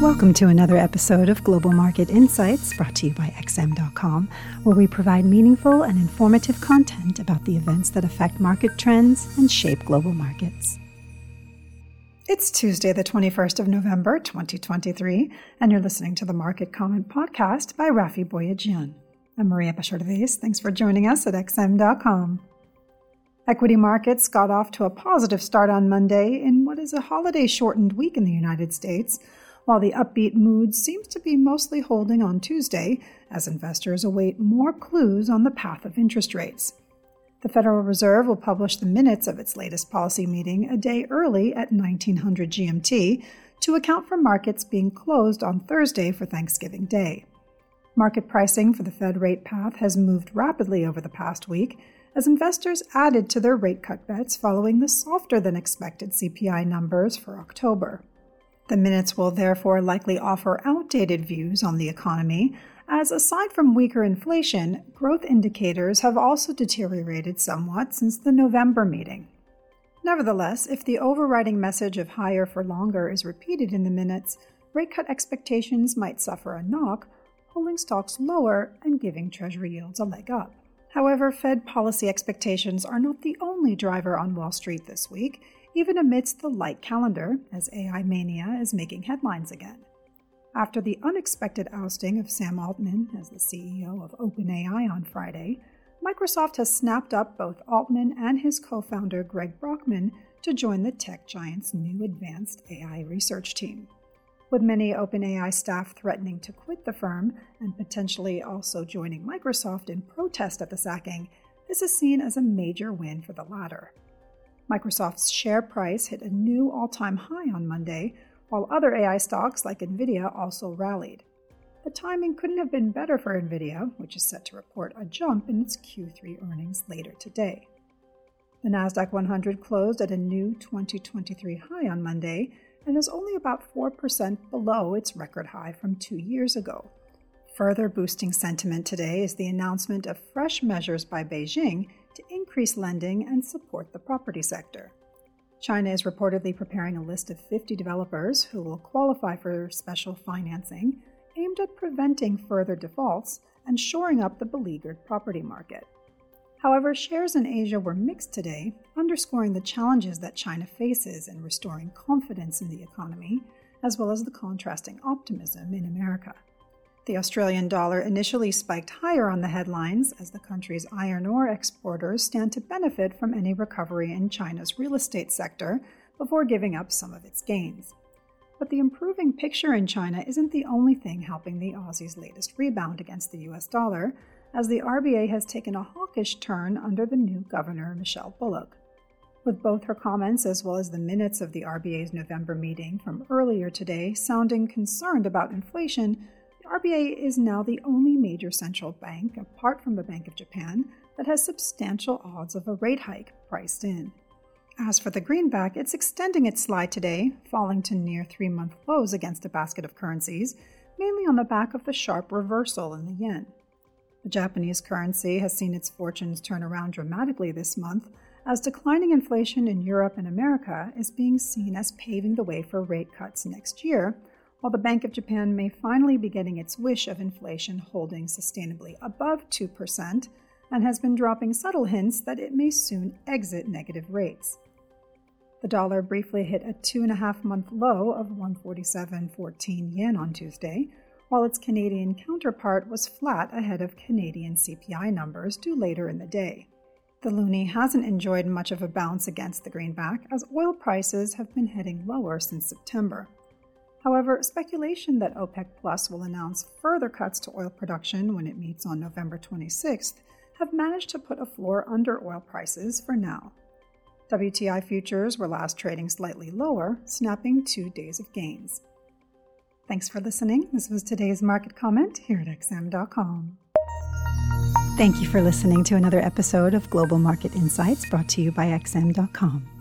Welcome to another episode of Global Market Insights brought to you by XM.com, where we provide meaningful and informative content about the events that affect market trends and shape global markets. It's Tuesday, the 21st of November, 2023, and you're listening to the Market Comment Podcast by Raffi Boyadjian. I'm Maria Pachordes. Thanks for joining us at XM.com. Equity markets got off to a positive start on Monday in what is a holiday shortened week in the United States while the upbeat mood seems to be mostly holding on Tuesday as investors await more clues on the path of interest rates. The Federal Reserve will publish the minutes of its latest policy meeting a day early at 1900 GMT to account for markets being closed on Thursday for Thanksgiving Day. Market pricing for the Fed rate path has moved rapidly over the past week as investors added to their rate cut bets following the softer than expected CPI numbers for October. The minutes will therefore likely offer outdated views on the economy, as aside from weaker inflation, growth indicators have also deteriorated somewhat since the November meeting. Nevertheless, if the overriding message of higher for longer is repeated in the minutes, rate cut expectations might suffer a knock, pulling stocks lower and giving Treasury yields a leg up. However, Fed policy expectations are not the only driver on Wall Street this week, even amidst the light calendar, as AI mania is making headlines again. After the unexpected ousting of Sam Altman as the CEO of OpenAI on Friday, Microsoft has snapped up both Altman and his co founder Greg Brockman to join the tech giant's new advanced AI research team. With many OpenAI staff threatening to quit the firm and potentially also joining Microsoft in protest at the sacking, this is seen as a major win for the latter. Microsoft's share price hit a new all time high on Monday, while other AI stocks like Nvidia also rallied. The timing couldn't have been better for Nvidia, which is set to report a jump in its Q3 earnings later today. The Nasdaq 100 closed at a new 2023 high on Monday and is only about 4% below its record high from 2 years ago. Further boosting sentiment today is the announcement of fresh measures by Beijing increase lending and support the property sector. China is reportedly preparing a list of 50 developers who will qualify for special financing aimed at preventing further defaults and shoring up the beleaguered property market. However, shares in Asia were mixed today, underscoring the challenges that China faces in restoring confidence in the economy, as well as the contrasting optimism in America. The Australian dollar initially spiked higher on the headlines as the country's iron ore exporters stand to benefit from any recovery in China's real estate sector before giving up some of its gains. But the improving picture in China isn't the only thing helping the Aussie's latest rebound against the US dollar, as the RBA has taken a hawkish turn under the new governor, Michelle Bullock. With both her comments as well as the minutes of the RBA's November meeting from earlier today sounding concerned about inflation, RBA is now the only major central bank, apart from the Bank of Japan, that has substantial odds of a rate hike priced in. As for the greenback, it's extending its slide today, falling to near three month lows against a basket of currencies, mainly on the back of the sharp reversal in the yen. The Japanese currency has seen its fortunes turn around dramatically this month, as declining inflation in Europe and America is being seen as paving the way for rate cuts next year while the Bank of Japan may finally be getting its wish of inflation holding sustainably above 2% and has been dropping subtle hints that it may soon exit negative rates. The dollar briefly hit a two and a half month low of 147.14 yen on Tuesday, while its Canadian counterpart was flat ahead of Canadian CPI numbers due later in the day. The loonie hasn't enjoyed much of a bounce against the greenback as oil prices have been heading lower since September. However, speculation that OPEC Plus will announce further cuts to oil production when it meets on November 26th have managed to put a floor under oil prices for now. WTI futures were last trading slightly lower, snapping two days of gains. Thanks for listening. This was today's market comment here at XM.com. Thank you for listening to another episode of Global Market Insights brought to you by XM.com.